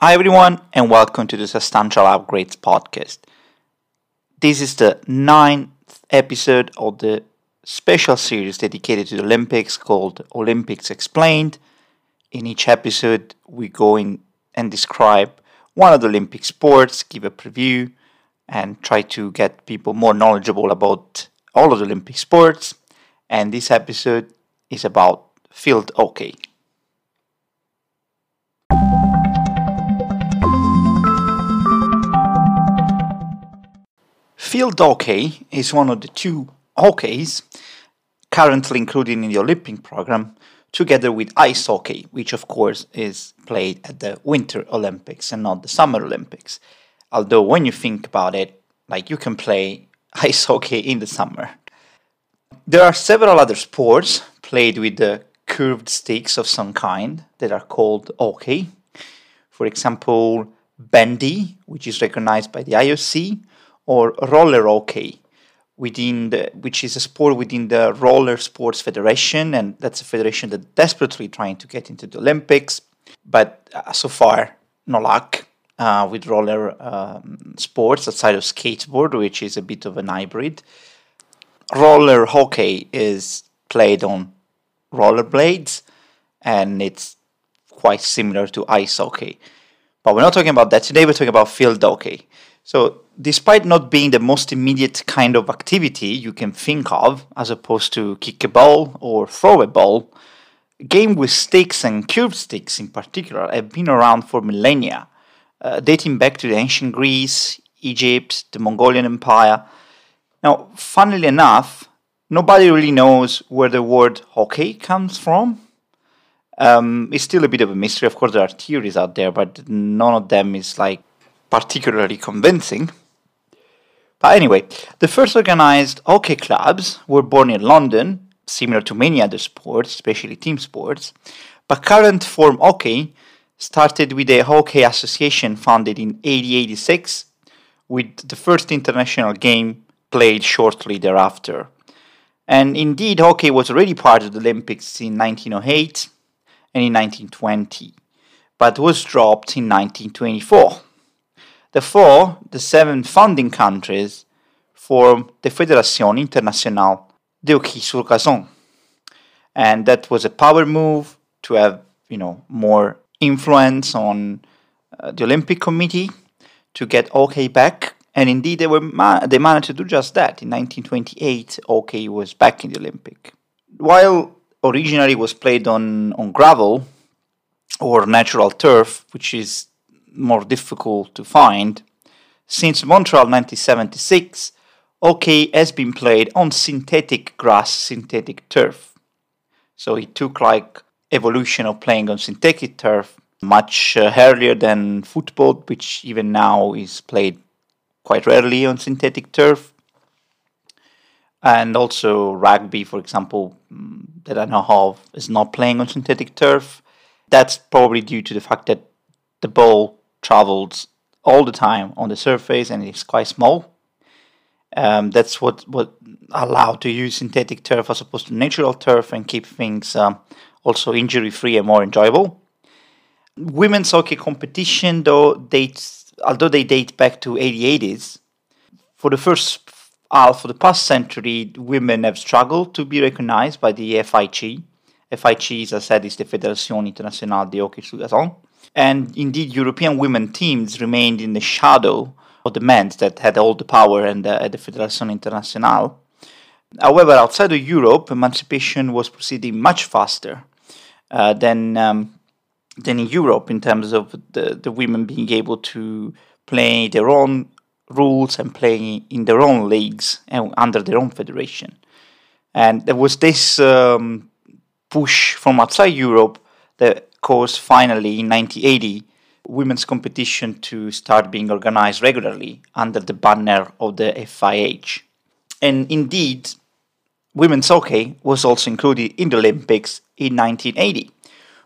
Hi, everyone, and welcome to the Substantial Upgrades podcast. This is the ninth episode of the special series dedicated to the Olympics called Olympics Explained. In each episode, we go in and describe one of the Olympic sports, give a preview, and try to get people more knowledgeable about all of the Olympic sports. And this episode is about field hockey. Field hockey is one of the two hockeys currently included in the Olympic program, together with ice hockey, which of course is played at the Winter Olympics and not the Summer Olympics. Although, when you think about it, like you can play ice hockey in the summer. There are several other sports played with the curved sticks of some kind that are called hockey. For example, bandy, which is recognized by the IOC, or roller hockey, within the, which is a sport within the Roller Sports Federation, and that's a federation that's desperately trying to get into the Olympics, but uh, so far no luck uh, with roller um, sports outside of skateboard, which is a bit of an hybrid. Roller hockey is played on rollerblades, and it's quite similar to ice hockey. But we're not talking about that today. We're talking about field hockey. So, despite not being the most immediate kind of activity you can think of, as opposed to kick a ball or throw a ball, games with sticks and curved sticks in particular have been around for millennia, uh, dating back to the ancient Greece, Egypt, the Mongolian Empire. Now, funnily enough, nobody really knows where the word hockey comes from. Um, it's still a bit of a mystery. Of course, there are theories out there, but none of them is like particularly convincing. But anyway, the first organized hockey clubs were born in London, similar to many other sports, especially team sports. But current form hockey started with a hockey association founded in 1886, with the first international game played shortly thereafter. And indeed, hockey was already part of the Olympics in 1908 and in 1920, but was dropped in 1924. Therefore, the seven founding countries form the Fédération Internationale de Hockey sur Gazon. And that was a power move to have, you know, more influence on uh, the Olympic Committee to get hockey back. And indeed, they were ma- they managed to do just that. In 1928, hockey was back in the Olympic. While originally was played on, on gravel or natural turf, which is more difficult to find. Since Montreal 1976, hockey has been played on synthetic grass, synthetic turf. So it took like evolution of playing on synthetic turf much uh, earlier than football, which even now is played quite rarely on synthetic turf. And also rugby, for example, mm, that I know of, is not playing on synthetic turf. That's probably due to the fact that the ball travels all the time on the surface and it's quite small. Um, that's what what allowed to use synthetic turf as opposed to natural turf and keep things um, also injury free and more enjoyable. Women's hockey competition, though dates although they date back to 80s, for the first half of the past century, women have struggled to be recognized by the FIG. FIG, as I said, is the Fédération Internationale de Hockey sur Gazon. And indeed, European women teams remained in the shadow of the men that had all the power and the, at the Fédération Internationale. However, outside of Europe, emancipation was proceeding much faster uh, than um, than in Europe in terms of the, the women being able to play their own rules and play in their own leagues and under their own federation. And there was this um, push from outside Europe that caused finally in 1980 women's competition to start being organized regularly under the banner of the FIH. And indeed, women's hockey was also included in the Olympics in 1980,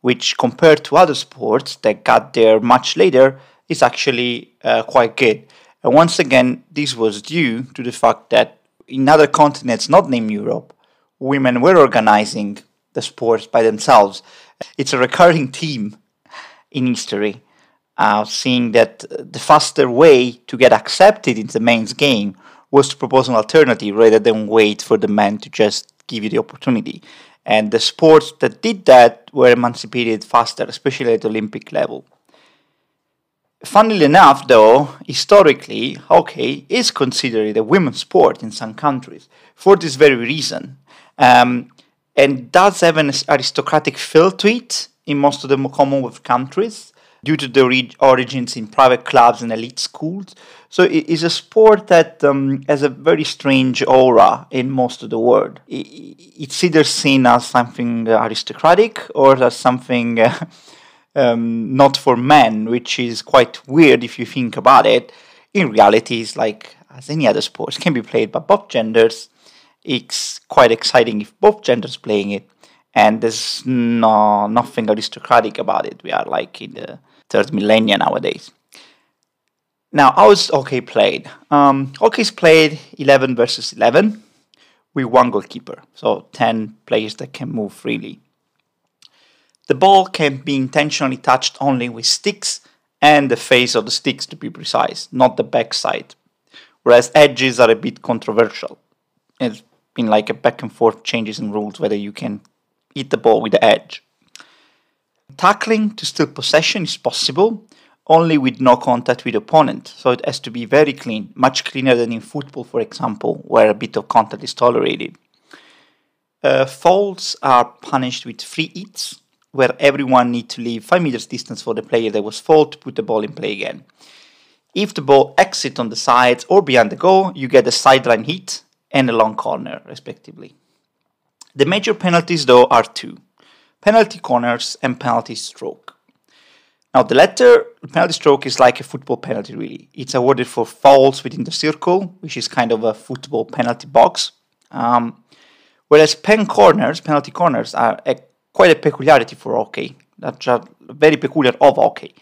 which compared to other sports that got there much later is actually uh, quite good. And once again, this was due to the fact that in other continents not named Europe, women were organizing the sports by themselves it's a recurring theme in history uh, seeing that the faster way to get accepted into the men's game was to propose an alternative rather than wait for the men to just give you the opportunity. And the sports that did that were emancipated faster, especially at Olympic level. Funnily enough, though, historically, hockey is considered a women's sport in some countries for this very reason. Um, and does have an aristocratic feel to it in most of the Commonwealth countries due to the origins in private clubs and elite schools. So it is a sport that um, has a very strange aura in most of the world. It's either seen as something aristocratic or as something uh, um, not for men, which is quite weird if you think about it. In reality, it's like as any other sport, it can be played by both genders. It's quite exciting if both genders playing it, and there's no nothing aristocratic about it. We are like in the third millennia nowadays. Now, how is hockey played? Um, is played 11 versus 11 with one goalkeeper, so 10 players that can move freely. The ball can be intentionally touched only with sticks and the face of the sticks to be precise, not the backside. Whereas edges are a bit controversial. It's been like a back and forth changes in rules whether you can hit the ball with the edge. Tackling to steal possession is possible, only with no contact with opponent. So it has to be very clean, much cleaner than in football, for example, where a bit of contact is tolerated. Uh, fouls are punished with free hits, where everyone needs to leave 5 meters distance for the player that was fouled to put the ball in play again. If the ball exits on the sides or behind the goal, you get a sideline hit and a long corner, respectively. The major penalties, though, are two penalty corners, and penalty stroke. Now, the latter penalty stroke is like a football penalty, really. It's awarded for fouls within the circle, which is kind of a football penalty box. Um, whereas pen corners, penalty corners, are a, quite a peculiarity for hockey. That's very peculiar of hockey.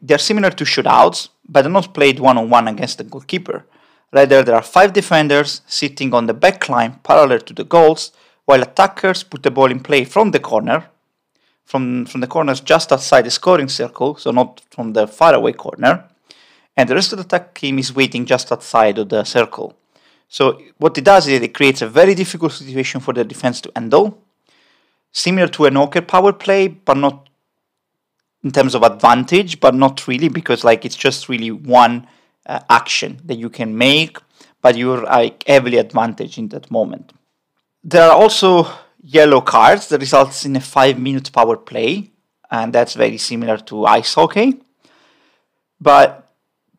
They're similar to shootouts, but they're not played one on one against the goalkeeper. Rather, there are five defenders sitting on the back line parallel to the goals, while attackers put the ball in play from the corner from, from the corners just outside the scoring circle, so not from the faraway corner. And the rest of the attack team is waiting just outside of the circle. So what it does is it creates a very difficult situation for the defense to handle, similar to an hockey power play, but not in terms of advantage, but not really because like it's just really one uh, action that you can make, but you're like heavily advantaged in that moment. There are also yellow cards that results in a five minute power play, and that's very similar to ice hockey. But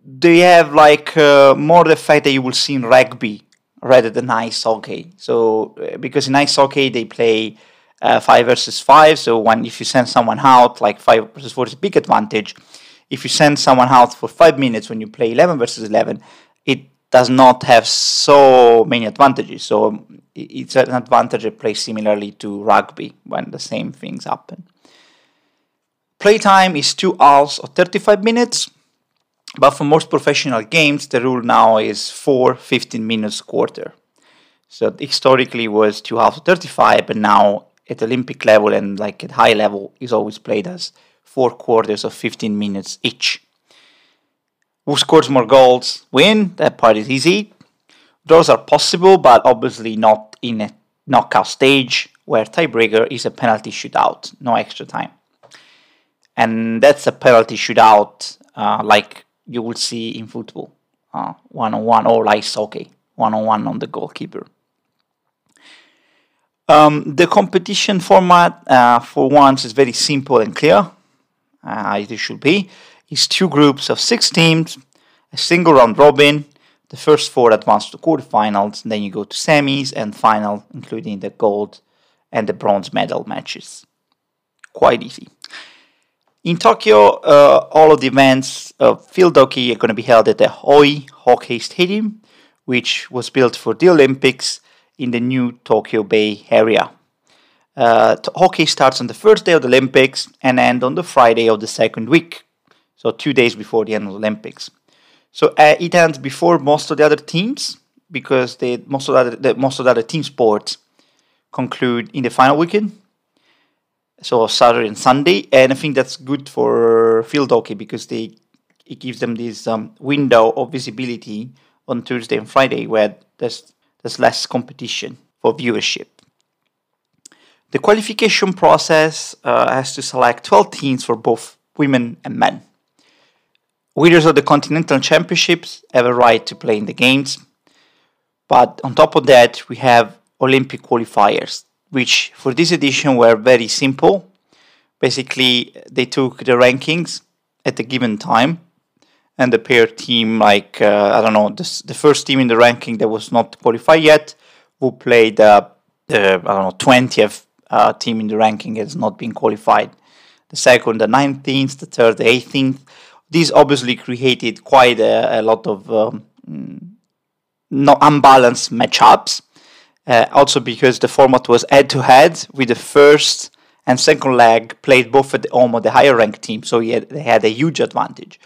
they have like uh, more the fact that you will see in rugby rather than ice hockey. So uh, because in ice hockey they play uh, five versus five, so when if you send someone out, like five versus four is a big advantage. If you send someone out for five minutes when you play eleven versus eleven, it does not have so many advantages. So um, it's an advantage that plays similarly to rugby when the same things happen. Playtime is two hours or 35 minutes, but for most professional games, the rule now is four 15 minutes quarter. So historically was two hours or 35, but now at Olympic level and like at high level is always played as four quarters of 15 minutes each. Who scores more goals win. That part is easy. Draws are possible, but obviously not in a knockout stage where tiebreaker is a penalty shootout, no extra time. And that's a penalty shootout uh, like you would see in football, one on one, or ice hockey, one on one on the goalkeeper. Um, the competition format, uh, for once, is very simple and clear, as it should be is two groups of six teams, a single round robin. The first four advance to quarterfinals, and then you go to semis and final, including the gold and the bronze medal matches. Quite easy. In Tokyo, uh, all of the events of field hockey are going to be held at the Oi Hockey Stadium, which was built for the Olympics in the new Tokyo Bay area. Uh, hockey starts on the first day of the Olympics and ends on the Friday of the second week so two days before the end of the Olympics. So uh, it ends before most of the other teams because they most of the, other, the most of the other team sports conclude in the final weekend. so Saturday and Sunday, and I think that's good for field hockey because they it gives them this um, window of visibility on Tuesday and Friday where there's there's less competition for viewership. The qualification process uh, has to select 12 teams for both women and men. Winners of the continental championships have a right to play in the games, but on top of that, we have Olympic qualifiers, which for this edition were very simple. Basically, they took the rankings at a given time and the pair team, like uh, I don't know, this, the first team in the ranking that was not qualified yet, who played uh, the I don't know twentieth uh, team in the ranking has not been qualified. The second, the nineteenth, the third, the eighteenth. These obviously created quite a, a lot of um, no unbalanced matchups. Uh, also because the format was head to head with the first and second leg played both at the home of the higher ranked team, so had, they had a huge advantage.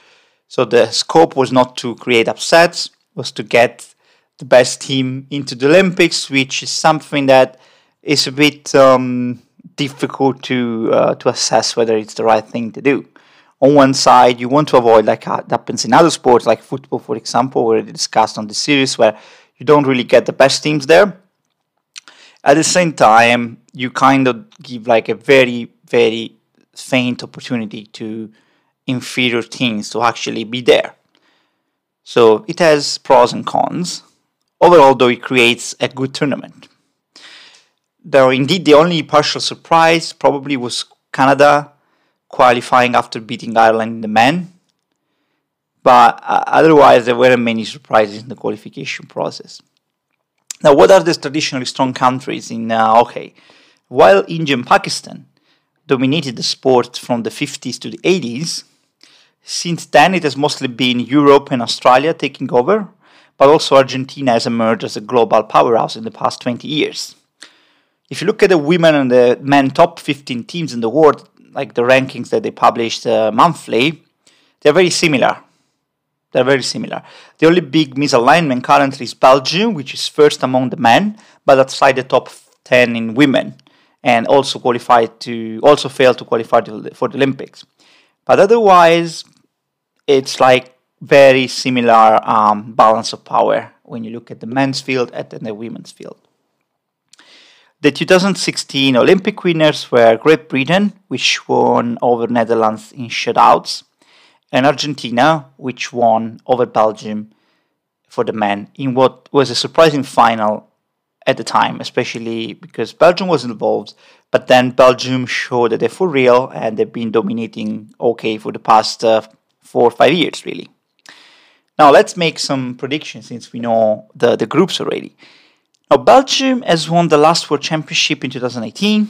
So the scope was not to create upsets, was to get the best team into the Olympics, which is something that is a bit um, difficult to uh, to assess whether it's the right thing to do. On one side, you want to avoid like uh, happens in other sports, like football, for example, where we discussed on the series, where you don't really get the best teams there. At the same time, you kind of give like a very, very faint opportunity to inferior teams to actually be there. So it has pros and cons. Overall, though, it creates a good tournament. Though indeed the only partial surprise probably was Canada qualifying after beating Ireland in the men. But uh, otherwise, there weren't many surprises in the qualification process. Now, what are the traditionally strong countries in uh, hockey? While India and Pakistan dominated the sport from the 50s to the 80s, since then, it has mostly been Europe and Australia taking over, but also Argentina has emerged as a global powerhouse in the past 20 years. If you look at the women and the men top 15 teams in the world, like the rankings that they published uh, monthly, they're very similar. They're very similar. The only big misalignment currently is Belgium, which is first among the men, but outside the top 10 in women, and also qualified to also failed to qualify for the Olympics. But otherwise, it's like very similar um, balance of power when you look at the men's field and the women's field. The 2016 Olympic winners were Great Britain, which won over Netherlands in shutouts, and Argentina, which won over Belgium for the men in what was a surprising final at the time, especially because Belgium was involved, but then Belgium showed that they're for real and they've been dominating hockey for the past uh, four or five years, really. Now, let's make some predictions since we know the, the groups already. Now, Belgium has won the last World Championship in 2018.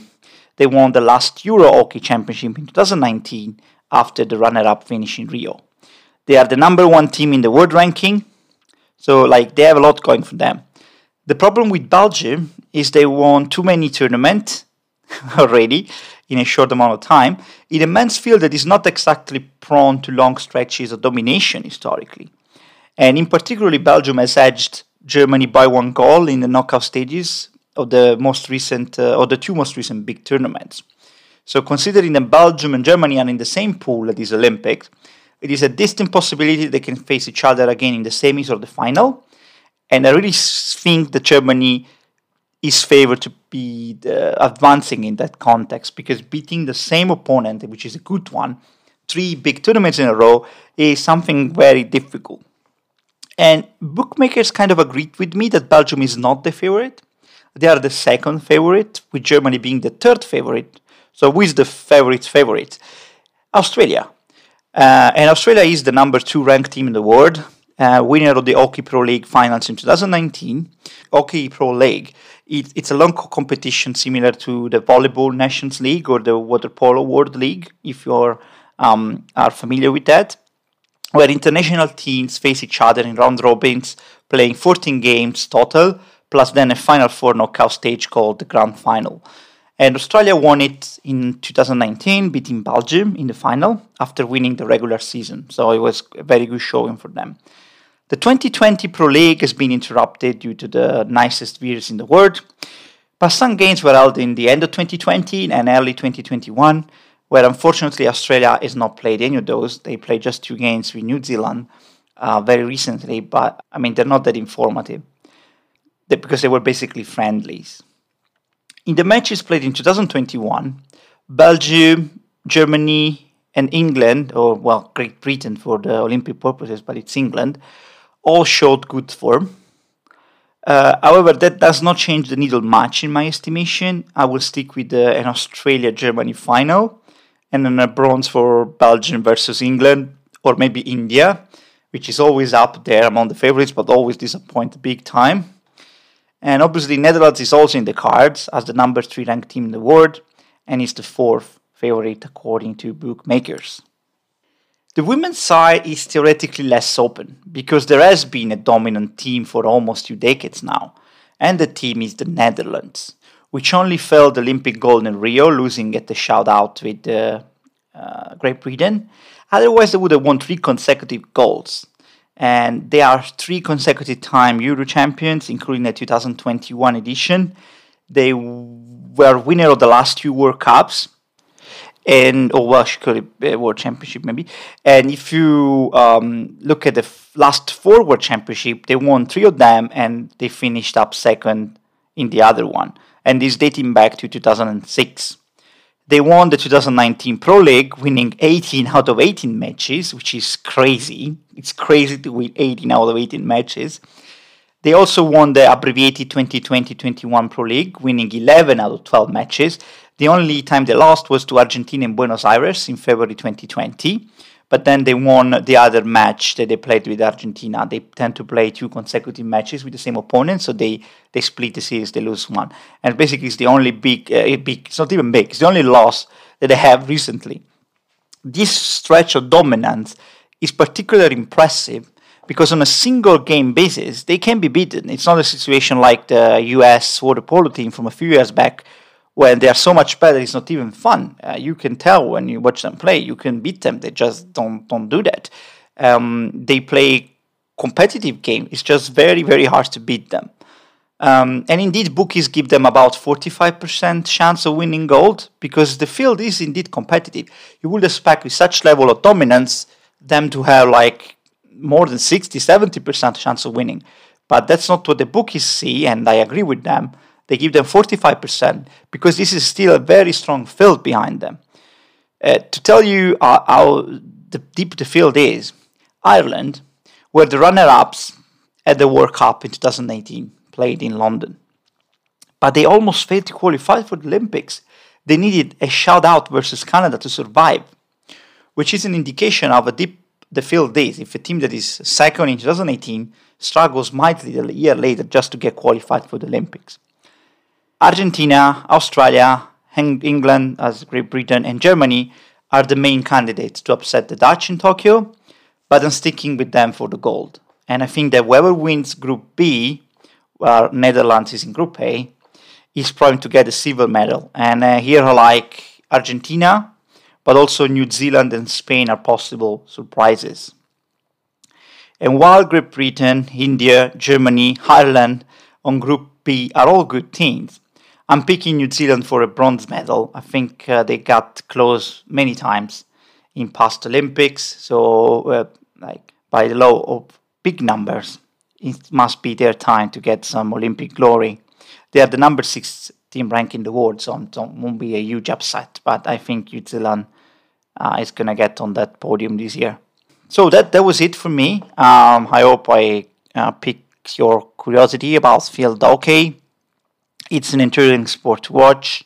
They won the last Euro Hockey Championship in 2019 after the runner up finish in Rio. They are the number one team in the world ranking, so like they have a lot going for them. The problem with Belgium is they won too many tournaments already in a short amount of time in a men's field that is not exactly prone to long stretches of domination historically. And in particular, Belgium has edged Germany by one goal in the knockout stages of the most recent, uh, or the two most recent big tournaments. So, considering that Belgium and Germany are in the same pool at these Olympics, it is a distant possibility they can face each other again in the semis or the final. And I really think that Germany is favored to be the, advancing in that context because beating the same opponent, which is a good one, three big tournaments in a row is something very difficult. And bookmakers kind of agreed with me that Belgium is not the favorite. They are the second favorite, with Germany being the third favorite. So, who is the favorite favorite? Australia. Uh, and Australia is the number two ranked team in the world, uh, winner of the Hockey Pro League finals in 2019. Hockey Pro League it, it's a long competition similar to the Volleyball Nations League or the Water Polo World League, if you um, are familiar with that, where international teams face each other in round robins, playing 14 games total, plus then a final four knockout stage called the Grand Final. And Australia won it in 2019, beating Belgium in the final after winning the regular season. So it was a very good showing for them. The 2020 Pro League has been interrupted due to the nicest virus in the world, But some games were held in the end of 2020 and early 2021, where unfortunately Australia has not played any of those. They played just two games with New Zealand uh, very recently, but I mean, they're not that informative because they were basically friendlies. In the matches played in 2021, Belgium, Germany, and England, or well, Great Britain for the Olympic purposes, but it's England, all showed good form. Uh, however, that does not change the needle much in my estimation. I will stick with uh, an Australia Germany final and then a bronze for Belgium versus England, or maybe India, which is always up there among the favorites but always disappoint big time. And obviously, Netherlands is also in the cards as the number three ranked team in the world and is the fourth favorite according to bookmakers. The women's side is theoretically less open because there has been a dominant team for almost two decades now, and the team is the Netherlands, which only failed Olympic gold in Rio, losing at the shootout with uh, uh, Great Britain. Otherwise, they would have won three consecutive golds and they are three consecutive time Euro champions, including the 2021 edition. They were winner of the last two World Cups, and or uh, World Championship maybe. And if you um, look at the f- last four World Championship, they won three of them, and they finished up second in the other one. And this dating back to 2006. They won the 2019 Pro League, winning 18 out of 18 matches, which is crazy. It's crazy to win 18 out of 18 matches. They also won the abbreviated 2020-21 Pro League, winning 11 out of 12 matches. The only time they lost was to Argentina in Buenos Aires in February 2020 but then they won the other match that they played with Argentina. They tend to play two consecutive matches with the same opponent, so they they split the series, they lose one, and basically it's the only big, uh, big. It's not even big. It's the only loss that they have recently. This stretch of dominance is particularly impressive because on a single game basis they can be beaten. It's not a situation like the U.S. water polo team from a few years back when they are so much better, it's not even fun. Uh, you can tell when you watch them play. You can beat them. They just don't don't do that. Um, they play competitive game. It's just very very hard to beat them. Um, and indeed, bookies give them about 45% chance of winning gold because the field is indeed competitive. You would expect with such level of dominance them to have like more than 60, 70% chance of winning. But that's not what the bookies see, and I agree with them. They give them 45% because this is still a very strong field behind them. Uh, to tell you uh, how the deep the field is, Ireland were the runner-ups at the World Cup in 2018, played in London. But they almost failed to qualify for the Olympics. They needed a shoot-out versus Canada to survive, which is an indication of how deep the field is. If a team that is second in 2018 struggles mightily a year later just to get qualified for the Olympics. Argentina, Australia, England, as Great Britain, and Germany are the main candidates to upset the Dutch in Tokyo, but I'm sticking with them for the gold. And I think that whoever wins Group B, where Netherlands is in Group A, is probably to get a silver medal. And uh, here I like Argentina, but also New Zealand and Spain are possible surprises. And while Great Britain, India, Germany, Ireland on Group B are all good teams, I'm picking New Zealand for a bronze medal. I think uh, they got close many times in past Olympics. So, uh, like by the law of big numbers, it must be their time to get some Olympic glory. They are the number six team rank in the world, so it won't be a huge upset. But I think New Zealand uh, is gonna get on that podium this year. So that that was it for me. Um, I hope I uh, piqued your curiosity about field hockey it's an interesting sport to watch.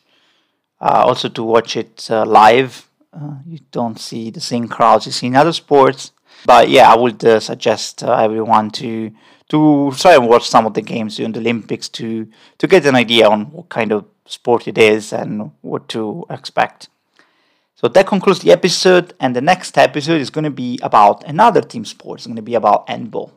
Uh, also to watch it uh, live. Uh, you don't see the same crowds you see in other sports. But yeah, I would uh, suggest uh, everyone to to try and watch some of the games during the Olympics to to get an idea on what kind of sport it is and what to expect. So that concludes the episode, and the next episode is going to be about another team sport. It's going to be about handball.